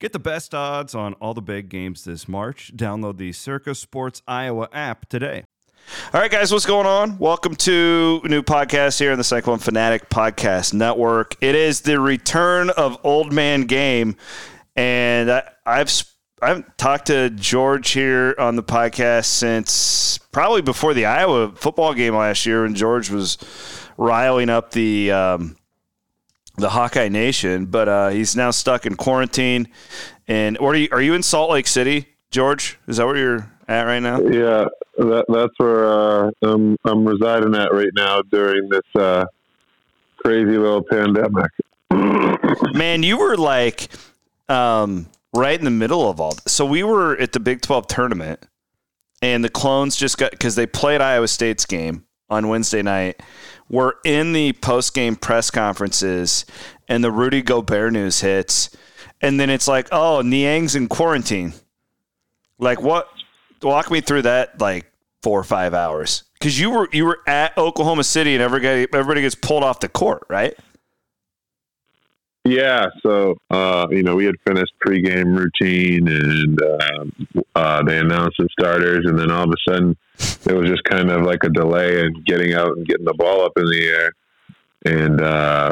Get the best odds on all the big games this March. Download the Circa Sports Iowa app today. All right, guys, what's going on? Welcome to new podcast here on the Cyclone Fanatic Podcast Network. It is the return of Old Man Game, and I, I've I've talked to George here on the podcast since probably before the Iowa football game last year, when George was riling up the um, the Hawkeye Nation, but uh, he's now stuck in quarantine. And or are you, are you in Salt Lake City, George? Is that where you're at right now? Yeah, that, that's where uh, I'm, I'm residing at right now during this uh, crazy little pandemic. Man, you were like um, right in the middle of all. This. So we were at the Big Twelve tournament, and the clones just got because they played Iowa State's game on Wednesday night we're in the post game press conferences and the Rudy Gobert news hits, and then it's like, oh, Niang's in quarantine. Like what? Walk me through that like four or five hours because you were you were at Oklahoma City and everybody everybody gets pulled off the court, right? Yeah, so uh, you know we had finished pregame routine, and uh, uh, they announced the starters, and then all of a sudden it was just kind of like a delay in getting out and getting the ball up in the air, and uh,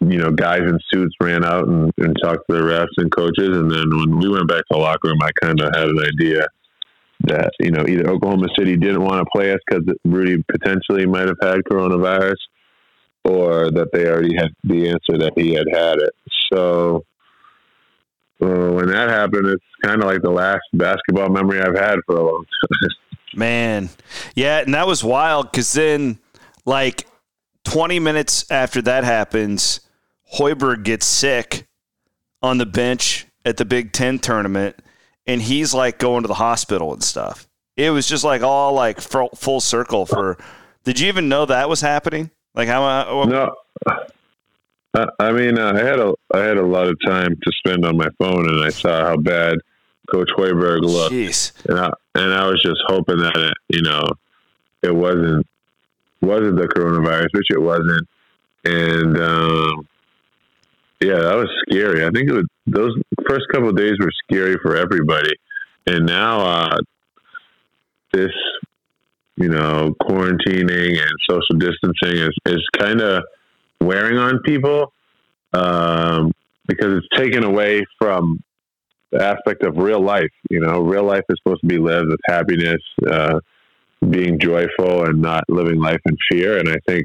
you know guys in suits ran out and, and talked to the refs and coaches, and then when we went back to the locker room, I kind of had an idea that you know either Oklahoma City didn't want to play us because Rudy potentially might have had coronavirus or that they already had the answer that he had had it. So uh, when that happened, it's kind of like the last basketball memory I've had for a long time. Man, yeah, and that was wild because then, like, 20 minutes after that happens, Hoiberg gets sick on the bench at the Big Ten tournament, and he's like going to the hospital and stuff. It was just like all like full circle for. Did you even know that was happening? Like how? Uh, no, I mean uh, I had a I had a lot of time to spend on my phone, and I saw how bad Coach Hoiberg looked, Jeez. and I and I was just hoping that it, you know it wasn't wasn't the coronavirus, which it wasn't, and um, yeah, that was scary. I think it was those first couple of days were scary for everybody, and now uh, this you know, quarantining and social distancing is, is kind of wearing on people um, because it's taken away from the aspect of real life. You know, real life is supposed to be lived with happiness, uh, being joyful, and not living life in fear. And I think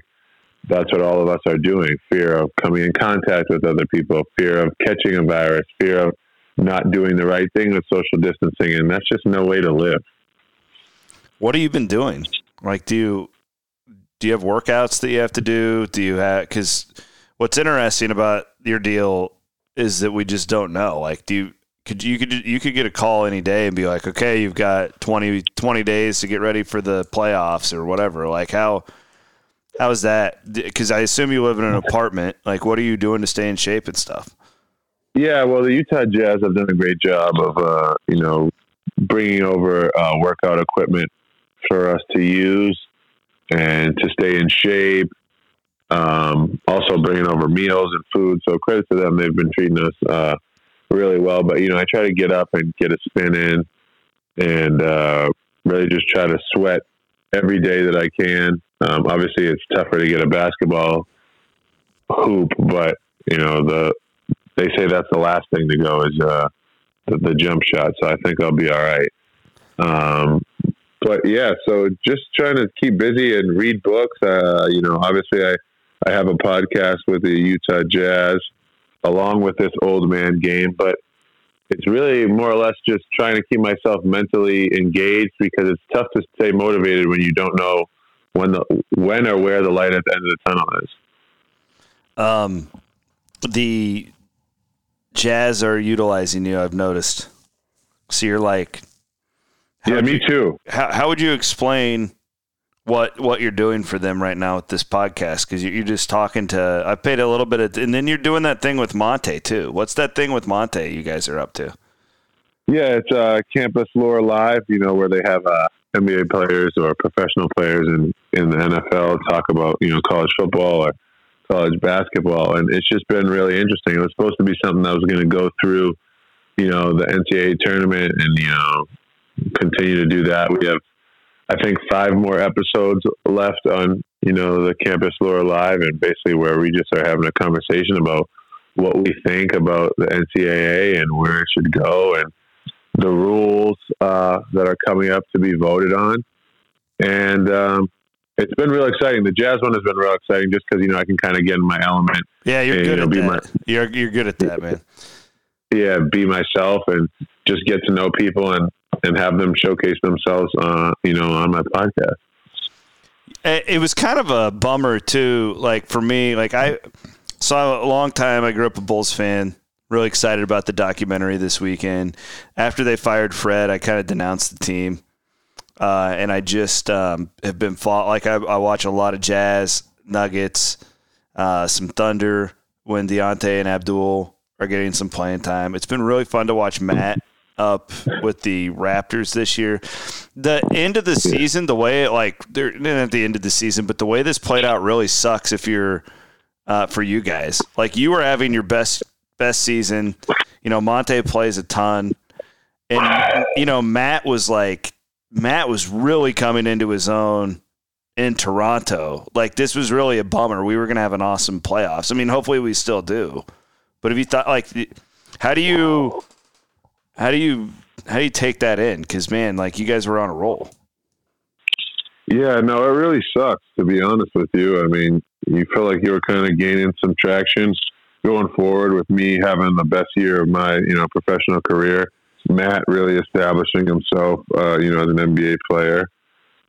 that's what all of us are doing fear of coming in contact with other people, fear of catching a virus, fear of not doing the right thing with social distancing. And that's just no way to live. What have you been doing? Like, do you do you have workouts that you have to do? Do you have because what's interesting about your deal is that we just don't know. Like, do you could you could you could get a call any day and be like, okay, you've got 20, 20 days to get ready for the playoffs or whatever. Like, how how is that? Because I assume you live in an apartment. Like, what are you doing to stay in shape and stuff? Yeah, well, the Utah Jazz have done a great job of, uh, you know, bringing over uh, workout equipment for us to use and to stay in shape. Um, also bringing over meals and food. So credit to them. They've been treating us uh, really well. But, you know, I try to get up and get a spin in and uh, really just try to sweat every day that I can. Um, obviously, it's tougher to get a basketball hoop, but, you know, the they say that's the last thing to go is uh, the, the jump shot. So I think I'll be all right. Um, but yeah, so just trying to keep busy and read books. Uh, you know, obviously I, I have a podcast with the Utah Jazz along with this old man game, but it's really more or less just trying to keep myself mentally engaged because it's tough to stay motivated when you don't know when the when or where the light at the end of the tunnel is. Um, the Jazz are utilizing you. I've noticed. So you're like how yeah, me you, too. How, how would you explain what what you're doing for them right now with this podcast? Because you're just talking to. I paid a little bit of, and then you're doing that thing with Monte too. What's that thing with Monte you guys are up to? Yeah, it's uh, Campus Lore Live. You know where they have uh, NBA players or professional players in in the NFL talk about you know college football or college basketball, and it's just been really interesting. It was supposed to be something that was going to go through you know, the NCAA tournament and, you know, continue to do that. We have, I think, five more episodes left on, you know, the Campus Lore Live and basically where we just are having a conversation about what we think about the NCAA and where it should go and the rules uh, that are coming up to be voted on. And um, it's been real exciting. The jazz one has been real exciting just because, you know, I can kind of get in my element. Yeah, you're and, good you know, at that. my- you're, you're good at that, man. yeah, be myself and just get to know people and, and have them showcase themselves, uh, you know, on my podcast. it was kind of a bummer too like for me like i saw a long time i grew up a bulls fan really excited about the documentary this weekend after they fired fred i kind of denounced the team uh, and i just um, have been fought like I, I watch a lot of jazz nuggets uh, some thunder when Deonte and Abdel are getting some playing time. It's been really fun to watch Matt up with the Raptors this year. The end of the season, the way it, like they're not at the end of the season, but the way this played out really sucks if you're uh, for you guys. Like you were having your best best season. You know, Monte plays a ton, and you know Matt was like Matt was really coming into his own in Toronto. Like this was really a bummer. We were going to have an awesome playoffs. I mean, hopefully we still do. But if you thought like, how do you, how do you, how do you take that in? Because man, like you guys were on a roll. Yeah, no, it really sucks to be honest with you. I mean, you feel like you were kind of gaining some traction going forward with me having the best year of my, you know, professional career. Matt really establishing himself, uh, you know, as an NBA player.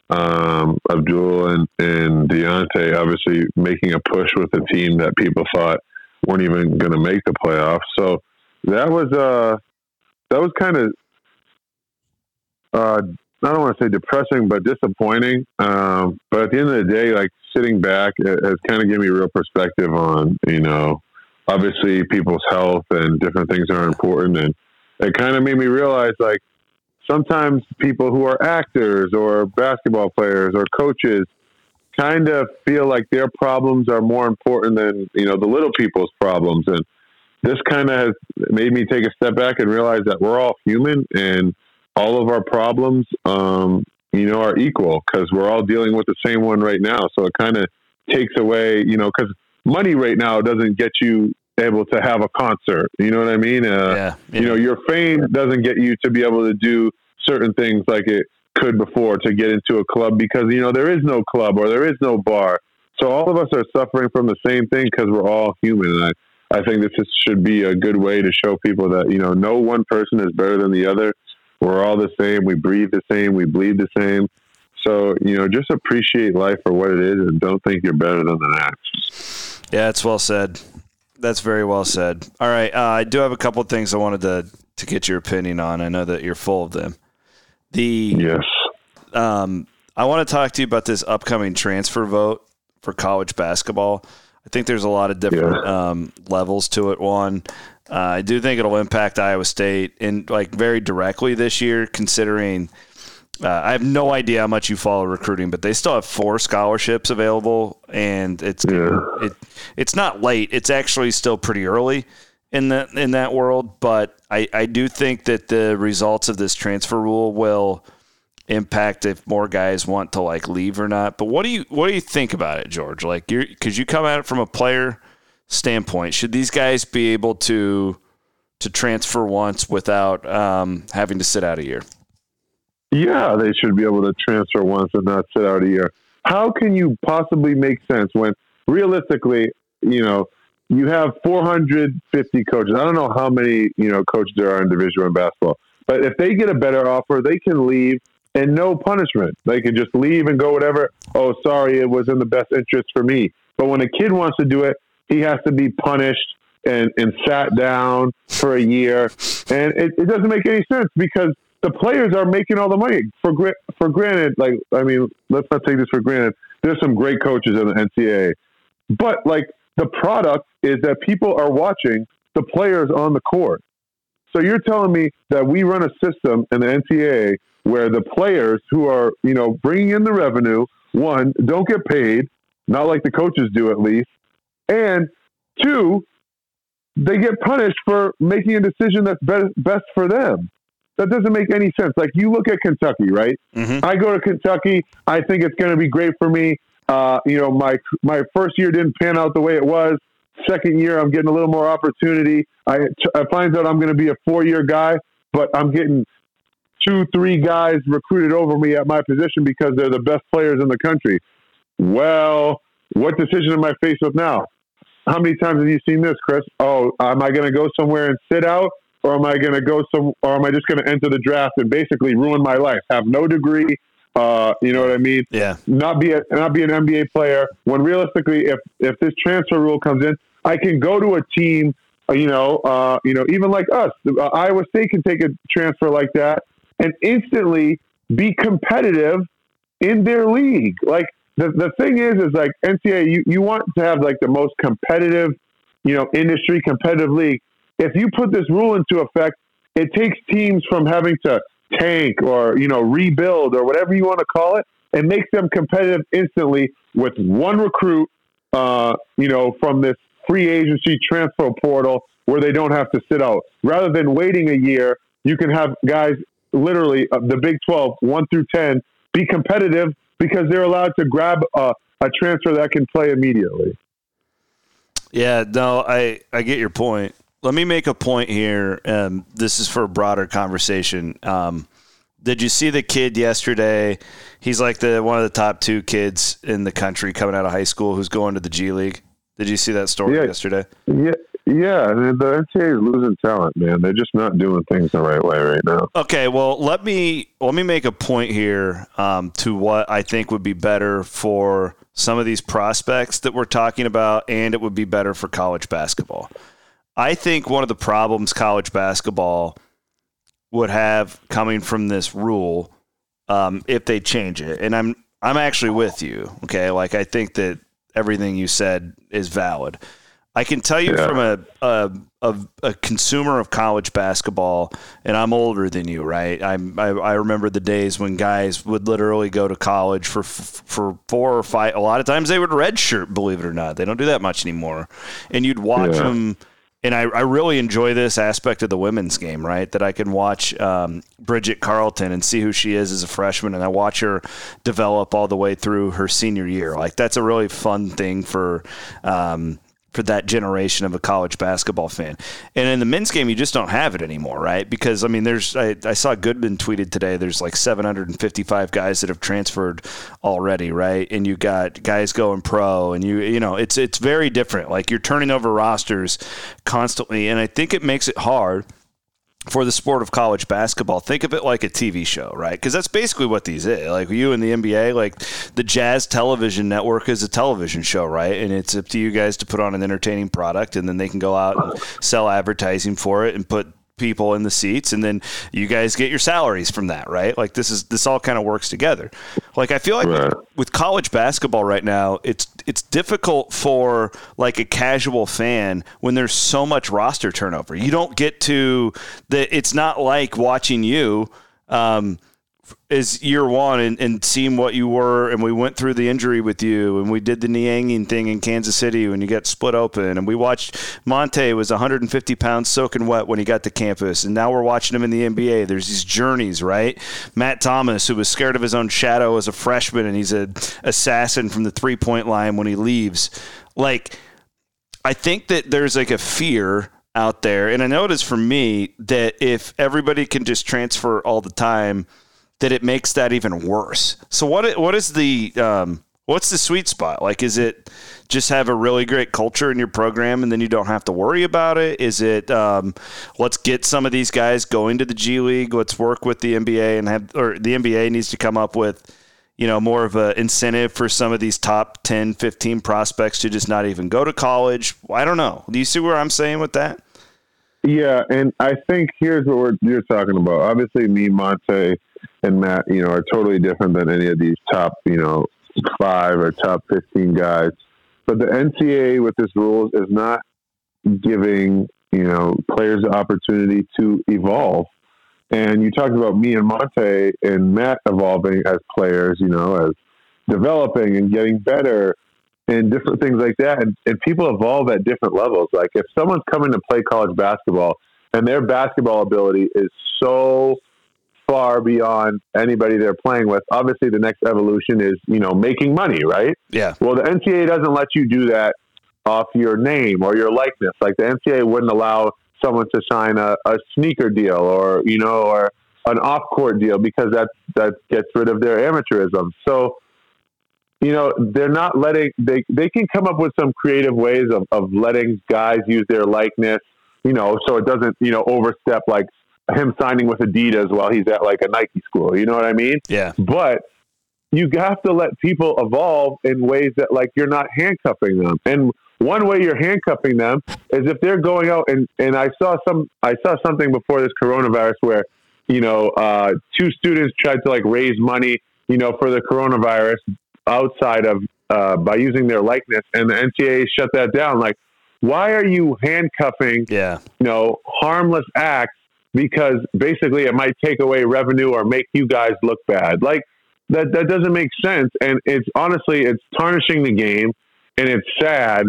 Um, Abdel and, and Deonte obviously making a push with a team that people thought weren't even going to make the playoffs. So that was uh, that was kind of uh, I don't want to say depressing, but disappointing. Um, but at the end of the day, like sitting back, it has kind of given me real perspective on, you know, obviously people's health and different things are important. And it kind of made me realize like sometimes people who are actors or basketball players or coaches kind of feel like their problems are more important than, you know, the little people's problems. And this kind of has made me take a step back and realize that we're all human and all of our problems, um, you know, are equal because we're all dealing with the same one right now. So it kind of takes away, you know, because money right now doesn't get you able to have a concert. You know what I mean? Uh, yeah, yeah. You know, your fame doesn't get you to be able to do certain things like it could before to get into a club because, you know, there is no club or there is no bar. So all of us are suffering from the same thing because we're all human. And I, I think this should be a good way to show people that, you know, no one person is better than the other. We're all the same. We breathe the same. We bleed the same. So, you know, just appreciate life for what it is and don't think you're better than the next. Yeah, it's well said. That's very well said. All right. Uh, I do have a couple of things I wanted to, to get your opinion on. I know that you're full of them. The Yes. um, I want to talk to you about this upcoming transfer vote for college basketball. I think there's a lot of different um, levels to it. One, uh, I do think it'll impact Iowa State in like very directly this year, considering uh, I have no idea how much you follow recruiting, but they still have four scholarships available, and it's Yeah. it it's not late. It's actually still pretty early in that in that world, but I, I do think that the results of this transfer rule will impact if more guys want to like leave or not. But what do you what do you think about it, George? Like you're because you come at it from a player standpoint. Should these guys be able to to transfer once without um, having to sit out a year? Yeah, they should be able to transfer once and not sit out a year. How can you possibly make sense when realistically, you know, you have 450 coaches. I don't know how many, you know, coaches there are in Division One basketball, but if they get a better offer, they can leave and no punishment. They can just leave and go whatever. Oh, sorry, it was in the best interest for me. But when a kid wants to do it, he has to be punished and, and sat down for a year. And it, it doesn't make any sense because the players are making all the money. For for granted, like I mean, let's not take this for granted. There's some great coaches in the NCAA, but like the product is that people are watching the players on the court. So you're telling me that we run a system in the NCAA where the players who are you know bringing in the revenue one don't get paid, not like the coaches do at least, and two they get punished for making a decision that's best, best for them. That doesn't make any sense. Like you look at Kentucky, right? Mm-hmm. I go to Kentucky. I think it's going to be great for me. Uh, you know, my my first year didn't pan out the way it was. Second year, I'm getting a little more opportunity. I, I find out I'm going to be a four year guy, but I'm getting two, three guys recruited over me at my position because they're the best players in the country. Well, what decision am I faced with now? How many times have you seen this, Chris? Oh, am I going to go somewhere and sit out, or am I going to go some, or am I just going to enter the draft and basically ruin my life? Have no degree, uh, you know what I mean? Yeah. Not be a, not be an NBA player. When realistically, if if this transfer rule comes in, I can go to a team. uh, You know, uh, you know, even like us, uh, Iowa State can take a transfer like that and instantly be competitive in their league. Like the, the thing is, is like NCAA, you, you want to have like the most competitive, you know, industry competitive league. If you put this rule into effect, it takes teams from having to tank or, you know, rebuild or whatever you want to call it and makes them competitive instantly with one recruit, uh, you know, from this free agency transfer portal where they don't have to sit out. Rather than waiting a year, you can have guys literally uh, the Big 12, 1 through 10, be competitive because they're allowed to grab a, a transfer that can play immediately. Yeah, no, I, I get your point. Let me make a point here. Um, this is for a broader conversation. Um, did you see the kid yesterday? He's like the one of the top two kids in the country coming out of high school who's going to the G League. Did you see that story Yeah. yesterday? Yeah, yeah. The NCAA is losing talent, man. They're just not doing things the right way right now. Okay, well let me let me make a point here um, to what I think would be better for some of these prospects that we're talking about, and it would be better for college basketball. I think one of the problems college basketball would have coming from this rule, um, if they change it, and I'm I'm actually with you. Okay, like I think that everything you said is valid. I can tell you Yeah. from a, a a a consumer of college basketball, and I'm older than you, right? I'm, I I remember the days when guys would literally go to college for for four or five. A lot of times they would redshirt, believe it or not. They don't do that much anymore, and you'd watch Yeah. them. And I, I really enjoy this aspect of the women's game, right? That I can watch um, Bridget Carleton and see who she is as a freshman, and I watch her develop all the way through her senior year. Like that's a really fun thing for um, for that generation of a college basketball fan. And in the men's game, you just don't have it anymore, right? Because I mean, there's I, I saw Goodman tweeted today. There's like 755 guys that have transferred already, right? And you got guys going pro, and you you know it's it's very different. Like you're turning over rosters constantly, and I think it makes it hard for the sport of college basketball. Think of it like a TV show, right? Because that's basically what these is. Like you and the NBA, like the Jazz Television Network is a television show, right? And it's up to you guys to put on an entertaining product, and then they can go out and sell advertising for it and put people in the seats and then you guys get your salaries from that right? Like this is this all kind of works together. Like i feel like Right. with, with college basketball right now it's it's difficult for like a casual fan when there's so much roster turnover. You don't get to the it's not like watching you um is year one and, and seeing what you were and we went through the injury with you and we did the Nianging thing in Kansas City when you got split open and we watched Monte was 150 pounds soaking wet when he got to campus and now we're watching him in the NBA there's these journeys right? Matt Thomas who was scared of his own shadow as a freshman and he's a assassin from the three point line when he leaves. Like I think that there's like a fear out there, and I know it is for me that if everybody can just transfer all the time, that it makes that even worse. So what? What is the um, what's the sweet spot? Like, is it just have a really great culture in your program, and then you don't have to worry about it? Is it um, let's get some of these guys going to the G League? Let's work with the NBA and have, or the NBA needs to come up with you know, more of an incentive for some of these top 10, 15 prospects to just not even go to college. I don't know. Do you see where I'm saying with that? Yeah, and I think here's what you're talking about. Obviously, me, Monte, and Matt, you know, are totally different than any of these top, you know, five or top fifteen guys. But the NCAA with this rules is not giving you know players the opportunity to evolve. And you talked about me and Monte and Matt evolving as players, you know, as developing and getting better. and different things like that. And, and people evolve at different levels. Like if someone's coming to play college basketball and their basketball ability is so far beyond anybody they're playing with, obviously the next evolution is, you know, making money, right? Yeah. Well, the NCAA doesn't let you do that off your name or your likeness. Like the NCAA wouldn't allow someone to sign a, a sneaker deal or, you know, or an off court deal because that, that gets rid of their amateurism. So, you know, they're not letting, they, they can come up with some creative ways of, of letting guys use their likeness, you know, so it doesn't, you know, overstep like him signing with Adidas while he's at like a Nike school. You know what I mean? Yeah. But you have to let people evolve in ways that like you're not handcuffing them. And one way you're handcuffing them is if they're going out and, and I saw some I saw something before this coronavirus where, you know, uh, two students tried to like raise money, you know, for the coronavirus outside of uh, by using their likeness and the NCAA shut that down. Like, why are you handcuffing, Yeah. you know, harmless acts because basically it might take away revenue or make you guys look bad. Like that that doesn't make sense, and it's honestly it's tarnishing the game, and it's sad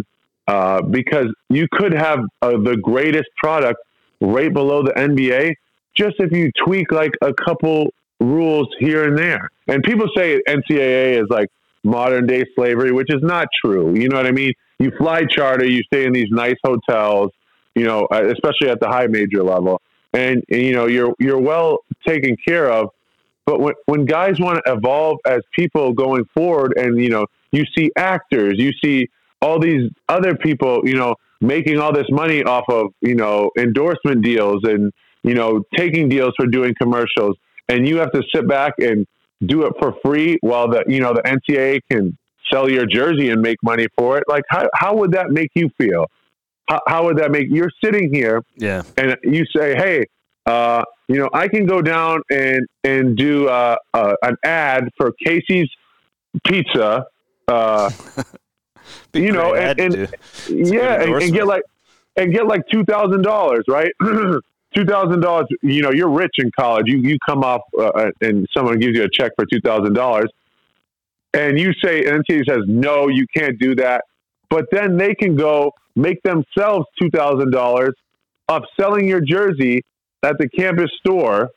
uh, because you could have uh, the greatest product right below the NBA just if you tweak like a couple rules here and there. And people say NCAA is like modern day slavery, which is not true. You know what I mean? You fly charter, you stay in these nice hotels, you know, uh, especially at the high major level and, and, you know you're you're well taken care of. But when when guys want to evolve as people going forward, and you know you see actors, you see all these other people, you know, making all this money off of you know endorsement deals and you know taking deals for doing commercials, and you have to sit back and do it for free while the you know the NCAA can sell your jersey and make money for it. Like how how would that make you feel? How, how would that make you're sitting here Yeah. and you say, "Hey, uh, you know, I can go down and and do uh, uh, an ad for Casey's Pizza, uh, You know, and- and- yeah, and, and get like and get like two thousand dollars, right? two thousand dollars. You know, you're rich in college. You you come off uh, and someone gives you a check for two thousand dollars, and you say, and NCAA says, "No, you can't do that." But then they can go make themselves two thousand dollars of selling your jersey at the campus store,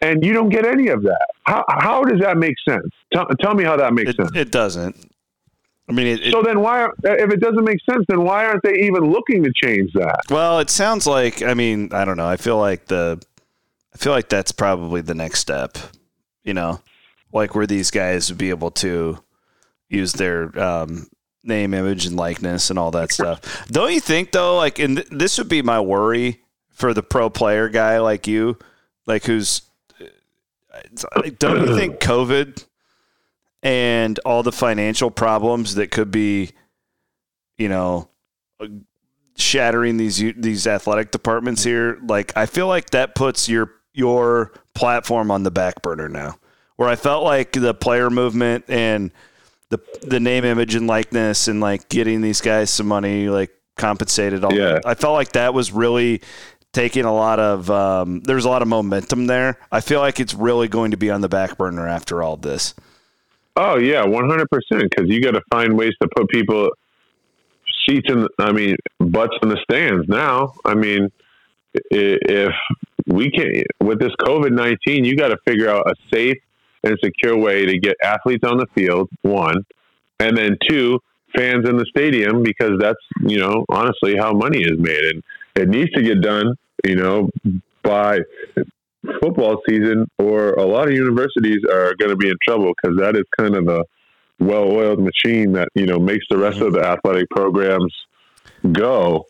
and you don't get any of that. How how does that make sense? Tell, tell me how that makes It, sense. it doesn't. I mean, it, it, so then why, if it doesn't make sense, then why aren't they even looking to change that? well, it sounds like. I mean, I don't know. I feel like the. I feel like that's probably the next step. You know, like where these guys would be able to use their um, name, image, and likeness and all that stuff. Don't you think though? Like, and th- this would be my worry for the pro player guy like you, like who's. Uh, don't you think COVID and all the financial problems that could be, you know, shattering these these athletic departments here, like I feel like that puts your your platform on the back burner now. Where I felt like the player movement and the the name, image, and likeness, and like getting these guys some money, like compensated. All Yeah. I felt like that was really taking a lot of. Um, there's a lot of momentum there. I feel like it's really going to be on the back burner after all this. Oh yeah, one hundred percent. Because you got to find ways to put people seats in. I mean, butts in the stands. Now, I mean, if we can with this COVID nineteen, you got to figure out a safe and secure way to get athletes on the field. One, and then two, fans in the stadium because that's you know honestly how money is made, and it needs to get done. You know, by football season, or a lot of universities are going to be in trouble because that is kind of the well-oiled machine that you know makes the rest of the athletic programs go.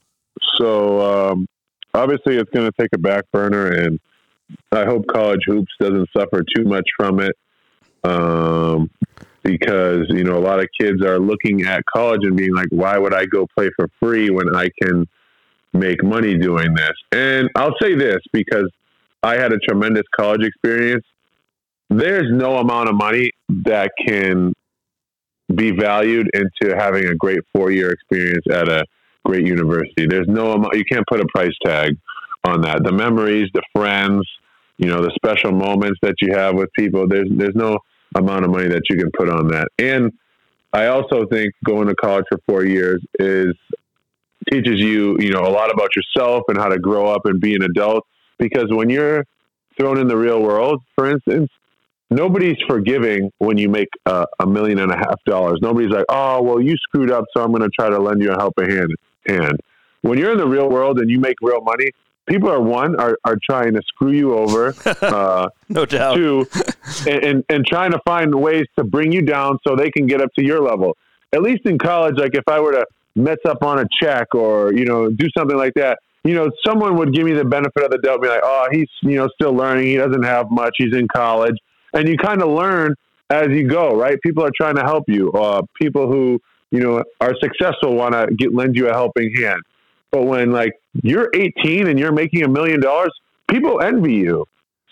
So um, obviously, it's going to take a back burner, and I hope college hoops doesn't suffer too much from it. Um, because you know a lot of kids are looking at college and being like, "Why would I go play for free when I can make money doing this?" And I'll say this because I had a tremendous college experience. There's no amount of money that can be valued into having a great four year experience at a great university. There's no amount, you can't put a price tag on that. The memories, the friends, you know, the special moments that you have with people, there's, there's no amount of money that you can put on that. And I also think going to college for four years is teaches you, you know, a lot about yourself and how to grow up and be an adult. Because when you're thrown in the real world, for instance, nobody's forgiving when you make a, million and a half dollars. Nobody's like, oh, well, you screwed up, so I'm going to try to lend you a helping hand. Hand. When you're in the real world and you make real money, people are one are, are trying to screw you over. Uh, no doubt. Two, and, and and trying to find ways to bring you down so they can get up to your level. At least in college, like if I were to mess up on a check or you know do something like that, you know, someone would give me the benefit of the doubt, be like, oh, he's you know still learning, he doesn't have much, he's in college, and you kind of learn as you go, right? People are trying to help you. Uh, people who you know are successful want to get lend you a helping hand. But when like you're 18 and you're making a million dollars, people envy you.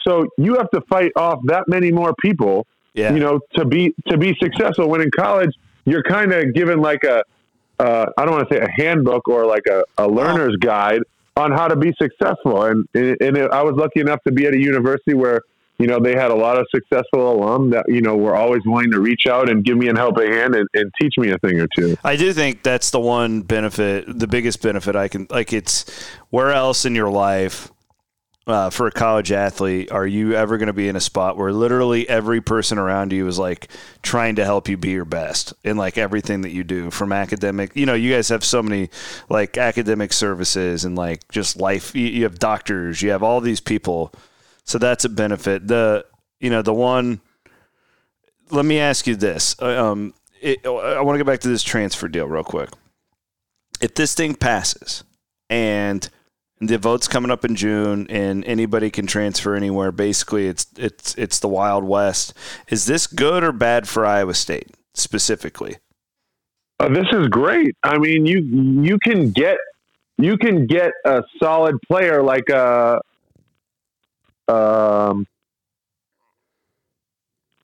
So you have to fight off that many more people, Yeah. you know, to be to be successful. When in college, you're kind of given like a uh, I don't want to say a handbook or like a, a learner's guide on how to be successful. And and it, I was lucky enough to be at a university where you know they had a lot of successful alum that you know were always willing to reach out and give me a helping hand and, and teach me a thing or two. I do think that's the one benefit, the biggest benefit I can like. It's where else in your life uh, for a college athlete are you ever going to be in a spot where literally every person around you is like trying to help you be your best in like everything that you do from academic you know you guys have so many like academic services and like just life you, you have doctors you have all these people so that's a benefit the you know the one let me ask you this um it, i want to go back to this transfer deal real quick if this thing passes and the vote's coming up in June, and anybody can transfer anywhere. Basically, it's it's it's the Wild West. Is this good or bad for Iowa State specifically? Uh, this is great. I mean, you you can get you can get a solid player like a um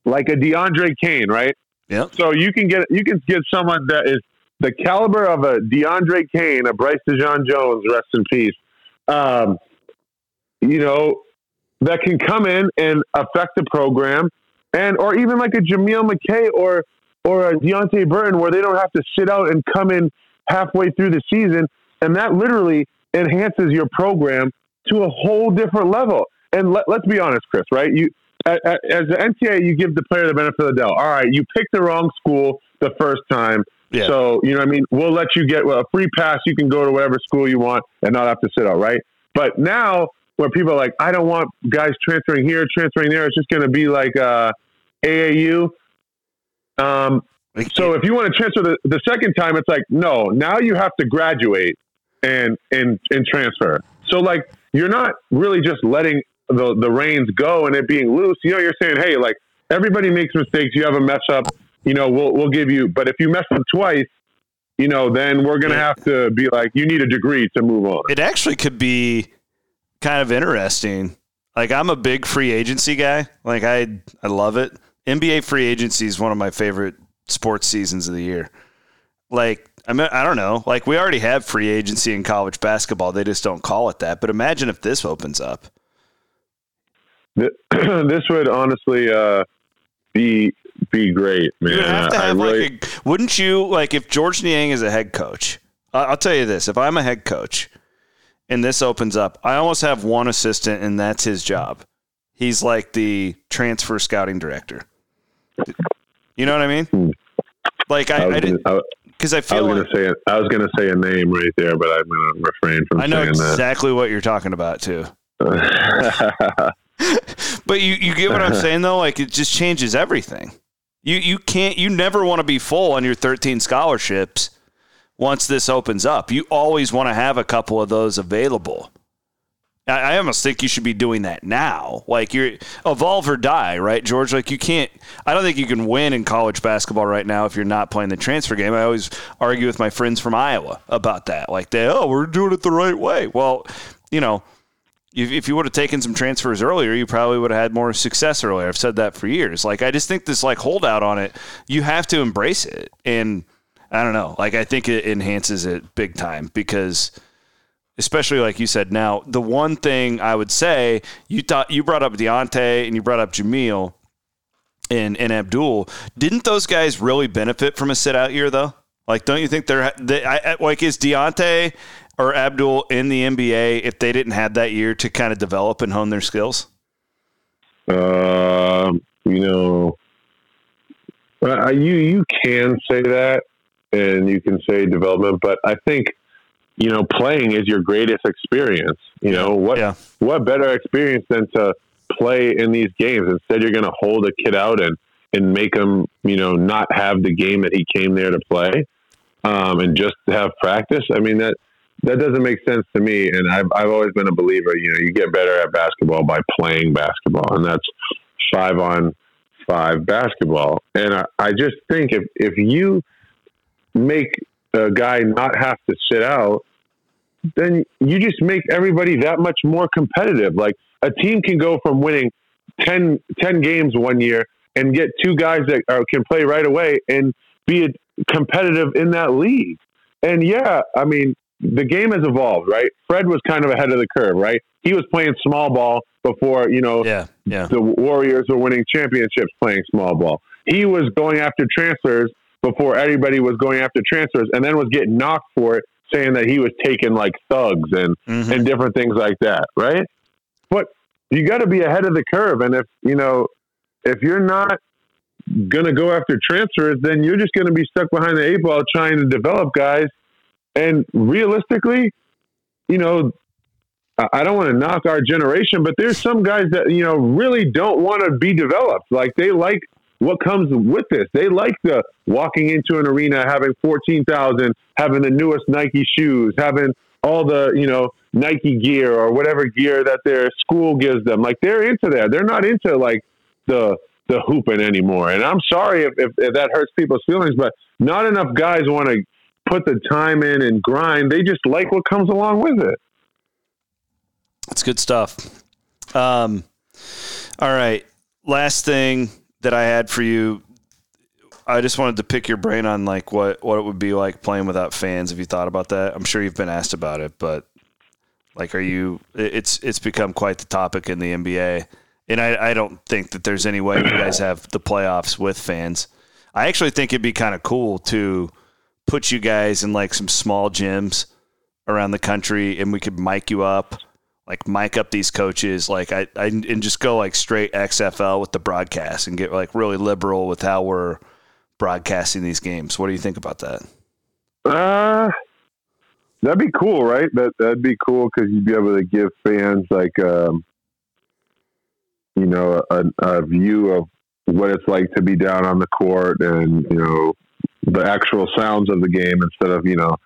like a DeAndre Kane, right? Yep. So you can get you can get someone that is the caliber of a DeAndre Kane, a Bryce DeJean Jones, rest in peace. Um, you know, that can come in and affect the program, and or even like a Jameel McKay or or a Deonte Burton, where they don't have to sit out and come in halfway through the season, and that literally enhances your program to a whole different level. And let, let's be honest, Chris, right? You as the NCAA, you give the player the benefit of the doubt. All right, you picked the wrong school the first time. Yeah. So, you know what I mean? We'll let you get a free pass. You can go to whatever school you want and not have to sit out, right? But now, where people are like, I don't want guys transferring here, transferring there, it's just going to be like uh, AAU. Um, so if you want to transfer the, the second time, it's like, no, now you have to graduate and, and, and transfer. So, like, you're not really just letting the, the reins go and it being loose. You know, you're saying, hey, like, everybody makes mistakes. You have a mess up you know, we'll we'll give you. But if you mess up twice, you know, then we're gonna have to be like, you need a degree to move on. It actually could be kind of interesting. Like I'm a big free agency guy. Like I I love it. NBA free agency is one of my favorite sports seasons of the year. Like I mean, I don't know. Like we already have free agency in college basketball. They just don't call it that. But imagine if this opens up. This would honestly uh, be be great, man. You have to have I like a, wouldn't you like if George Niang is a head coach? I- I'll tell you this: if I'm a head coach and this opens up, I almost have one assistant, and that's his job. He's like the transfer scouting director. You know what I mean? Like I, I I gonna, did I, because I I feel was like, gonna say. I was gonna say a name right there, but I'm gonna refrain from it. I know exactly what you're talking about too. But you, you get what I'm saying though? Like it just changes everything. You you can't you never want to be full on your 13 scholarships once this opens up. You always want to have a couple of those available. I, I almost think you should be doing that now. Like you're evolve or die, right, George? Like you can't I don't think you can win in college basketball right now if you're not playing the transfer game. I always argue with my friends from Iowa about that. Like they, oh, we're doing it the right way. Well, you know, if, you would have taken some transfers earlier, you probably would have had more success earlier. I've said that for years. Like I just think this like holdout on it, you have to embrace it. And I don't know, like I think it enhances it big time because especially like you said now, the one thing I would say, you thought you brought up Deonte and you brought up Jameel. and and Abdel. Didn't those guys really benefit from a sit out year though? Like, don't you think they're they, I, like is Deonte or Abdel in the NBA if they didn't have that year to kind of develop and hone their skills? Uh, you know, uh, you you can say that, and you can say development, but I think you know playing is your greatest experience. You know what yeah. what better experience than to play in these games? Instead, you're going to hold a kid out and and make him you know not have the game that he came there to play, um, and just have practice. I mean that that doesn't make sense to me. And I've I've always been a believer. You know, you get better at basketball by playing basketball, and that's five on five basketball. And I, I just think if if you make a guy not have to sit out, then you just make everybody that much more competitive. Like a team can go from winning 10, 10 games one year and get two guys that are, can play right away and be competitive in that league. And yeah, I mean, the game has evolved, right? Fred was kind of ahead of the curve, right? He was playing small ball before, you know, yeah, yeah. the Warriors were winning championships playing small ball. He was going after transfers before everybody was going after transfers and then was getting knocked for it, saying that he was taking like thugs and, mm-hmm. and different things like that, right? But you got to be ahead of the curve. And if, you know, if you're not going to go after transfers, then you're just going to be stuck behind the eight ball trying to develop guys – and realistically, you know, I don't want to knock our generation, but there's some guys that, you know, really don't want to be developed. Like they like what comes with this. They like the walking into an arena, having 14,000, having the newest Nike shoes, having all the, you know, Nike gear or whatever gear that their school gives them. Like they're into that. They're not into like the, the hooping anymore. And I'm sorry if, if, if that hurts people's feelings, but not enough guys want to put the time in and grind. They just like what comes along with it. That's good stuff. Um, all right. Last thing that I had for you, I just wanted to pick your brain on like what, what it would be like playing without fans. Have you thought about that? I'm sure you've been asked about it, but like, are you? It's it's become quite the topic in the NBA, and I, I don't think that there's any way you guys have the playoffs with fans. I actually think it'd be kind of cool to put you guys in like some small gyms around the country and we could mic you up like mic up these coaches like I, I and just go like straight xfl with the broadcast and get like really liberal with how we're broadcasting these games. What do you think about that? Uh that'd be cool right? That that'd be cool because you'd be able to give fans like um you know a, a view of what it's like to be down on the court and you know the actual sounds of the game instead of you know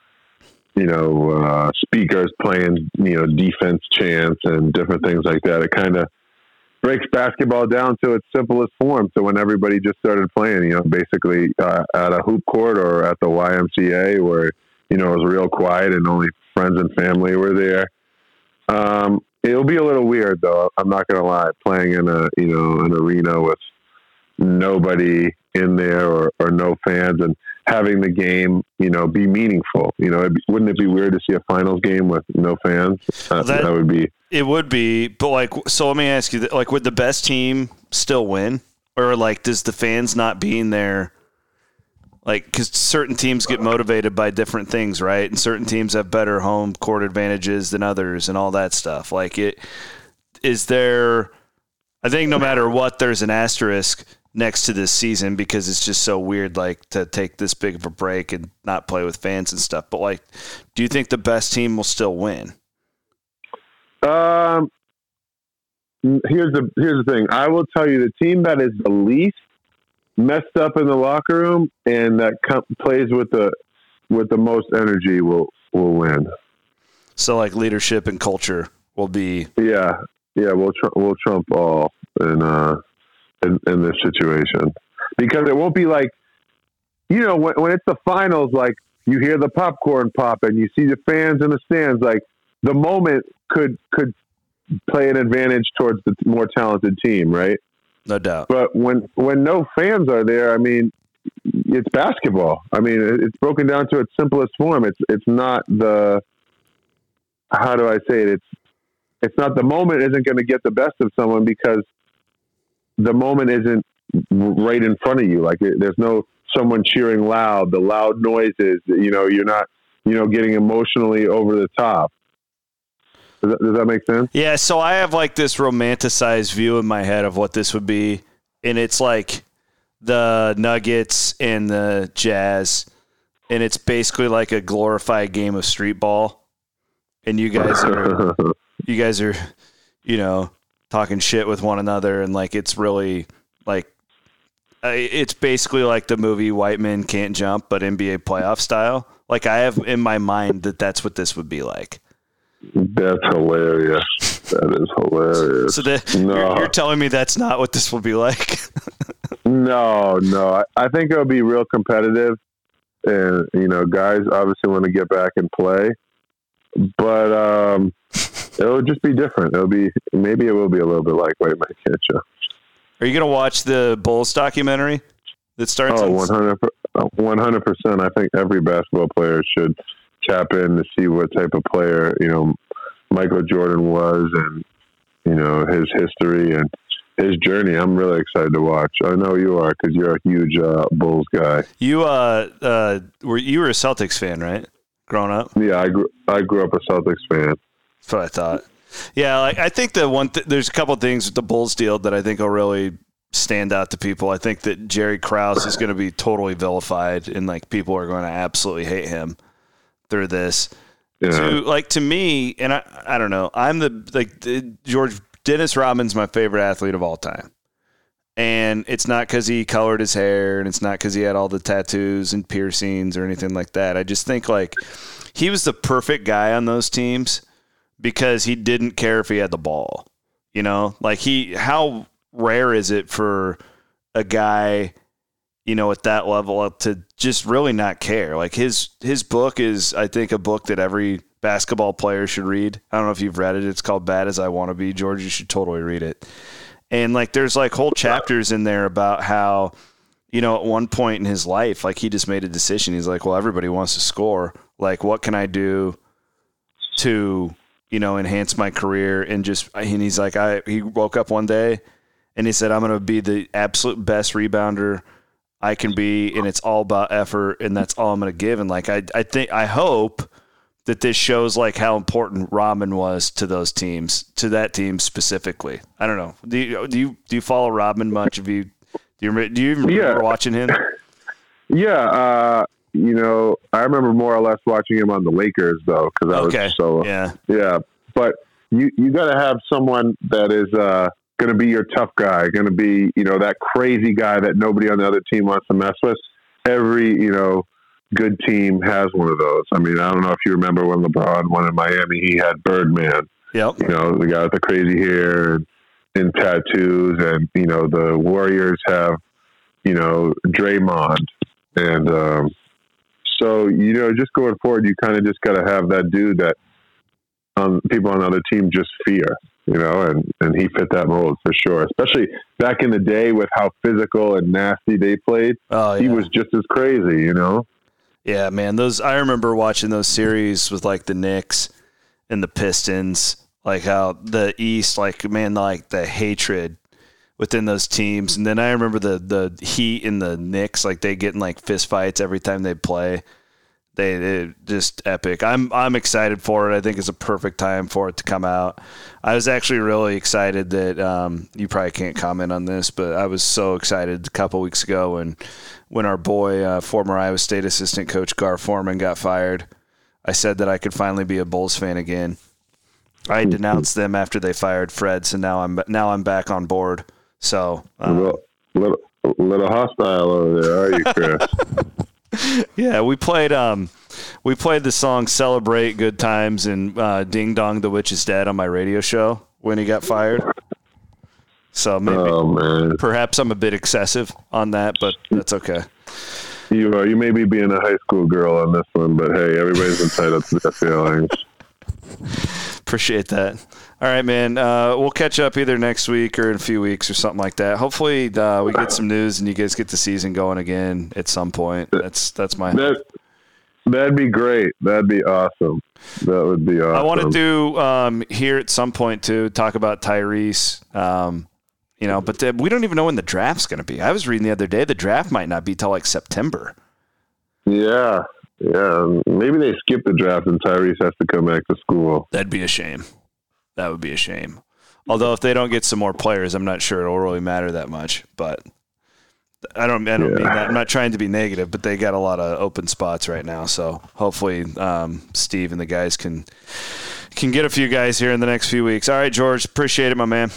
you know uh, speakers playing you know defense chants and different things like that. It kind of breaks basketball down to its simplest form. So when everybody just started playing, you know, basically uh, at a hoop court or at the YMCA where you know it was real quiet and only friends and family were there. Um, it'll be a little weird though. I'm not gonna lie, playing in a you know an arena with nobody in there or, or no fans and having the game, you know, be meaningful. You know, be, wouldn't it be weird to see a finals game with no fans? Uh, that, that, would be. It would be, but like, so let me ask you: like, would the best team still win, or like, does the fans not being there? Like, because certain teams get motivated by different things, right? And certain teams have better home court advantages than others, and all that stuff. Like, it is there. I think no matter what, there's an asterisk next to this season because it's just so weird like to take this big of a break and not play with fans and stuff. But like do you think the best team will still win? Um here's the here's the thing. I will tell you the team that is the least messed up in the locker room and that com- plays with the with the most energy will will win. So like leadership and culture will be yeah. Yeah we'll tr- we'll trump all and uh in, in this situation because it won't be like, you know, when, when it's the finals, like you hear the popcorn pop and you see the fans in the stands, like the moment could could play an advantage towards the more talented team, right? No doubt. But when when no fans are there, I mean, it's basketball. I mean, it's broken down to its simplest form. It's it's not the how do I say it? It's it's not the moment isn't going to get the best of someone because the moment isn't right in front of you. Like there's no someone cheering loud, the loud noises. You know, you're not you know getting emotionally over the top. Does that, does that make sense? Yeah. So I have like this romanticized view in my head of what this would be, and it's like the Nuggets and the Jazz, and it's basically like a glorified game of street ball. And you guys are you guys are, you know, talking shit with one another, and like it's really like it's basically like the movie White Men Can't Jump, but NBA playoff style. Like I have in my mind that that's what this would be like. That's hilarious. That is hilarious. So the, no. you're, you're telling me that's not what this will be like? no, no. I, I think it'll be real competitive, and you know, guys obviously want to get back and play, but um, it'll just be different. It'll be maybe it will be a little bit like White Man Can't Jump. Are you going to watch the Bulls documentary that starts? Oh, 100 percent. I think every basketball player should tap in to see what type of player you know Michael Jordan was, and you know his history and his journey. I'm really excited to watch. I know you are because you're a huge uh, Bulls guy. You uh, uh, were you were a Celtics fan, right? Growing up. Yeah, I grew I grew up a Celtics fan. That's what I thought. Yeah, like I think the one th- there's a couple things with the Bulls deal that I think will really stand out to people. I think that Jerry Krause is going to be totally vilified, and like people are going to absolutely hate him through this. Yeah. To like to me, and I I don't know. I'm the like the, George Dennis Rodman's my favorite athlete of all time. And it's not because he colored his hair and it's not because he had all the tattoos and piercings or anything like that. I just think like he was the perfect guy on those teams because he didn't care if he had the ball. You know, like he, how rare is it for a guy, you know, at that level to just really not care? Like his his book is, I think, a book that every basketball player should read. I don't know if you've read it. It's called Bad as I Want to Be. George, you should totally read it. And like, there's like whole chapters in there about how, you know, at one point in his life, like he just made a decision. He's like, well, everybody wants to score. Like, what can I do to you know, enhance my career and just and he's like I he woke up one day and he said I'm going to be the absolute best rebounder I can be and it's all about effort and that's all I'm going to give and like I I think I hope that this shows like how important Rodman was to those teams, to that team specifically. I don't know. Do you do you do you follow Rodman much? Have you do you do you remember yeah. watching him? Yeah, uh, you know, I remember more or less watching him on the Lakers though, because I okay. was so yeah, yeah. But you you got to have someone that is uh, going to be your tough guy, going to be you know that crazy guy that nobody on the other team wants to mess with. Every you know good team has one of those. I mean, I don't know if you remember when LeBron won in Miami, he had Birdman. Yep. You know, the guy with the crazy hair and, and tattoos, and you know the Warriors have you know Draymond and. Um, so you know, just going forward, you kind of just got to have that dude that um, people on the other team just fear, you know, and and he fit that mold for sure. Especially back in the day with how physical and nasty they played, oh, yeah. he was just as crazy, you know. Yeah, man. Those I remember watching those series with like the Knicks and the Pistons, like how the East, like man, like the hatred within those teams. And then I remember the the Heat and the Knicks, like they get in like fist fights every time they play. They, they just epic. I'm I'm excited for it. I think it's a perfect time for it to come out. I was actually really excited that um, you probably can't comment on this, but I was so excited a couple weeks ago when when our boy, uh, former Iowa State assistant coach Gar Forman, got fired. I said that I could finally be a Bulls fan again. I denounced them after they fired Fred, so now I'm now I'm back on board. So uh, a little, little, little hostile over there, are you, Chris? yeah, we played um, we played the song "Celebrate Good Times" and uh, "Ding Dong, the Witch is Dead" on my radio show when he got fired. So maybe, oh, perhaps I'm a bit excessive on that, but that's okay. You are. You may be being a high school girl on this one, but hey, everybody's entitled to their feelings. Appreciate that. All right, man. Uh, we'll catch up either next week or in a few weeks or something like that. Hopefully, uh, we get some news and you guys get the season going again at some point. That's that's my. That, that'd be great. That'd be awesome. That would be awesome. I want to do um, here at some point to talk about Tyrese. Um, You know, but the, we don't even know when the draft's going to be. I was reading the other day the draft might not be till like September. Yeah, yeah. Maybe they skip the draft and Tyrese has to come back to school. That'd be a shame. That would be a shame. Although if they don't get some more players, I'm not sure it'll really matter that much. But I don't. I don't Yeah. mean that. I'm not trying to be negative, but they got a lot of open spots right now. So hopefully, um, Steve and the guys can can get a few guys here in the next few weeks. All right, George. Appreciate it, my man.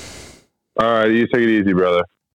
All right, you take it easy, brother.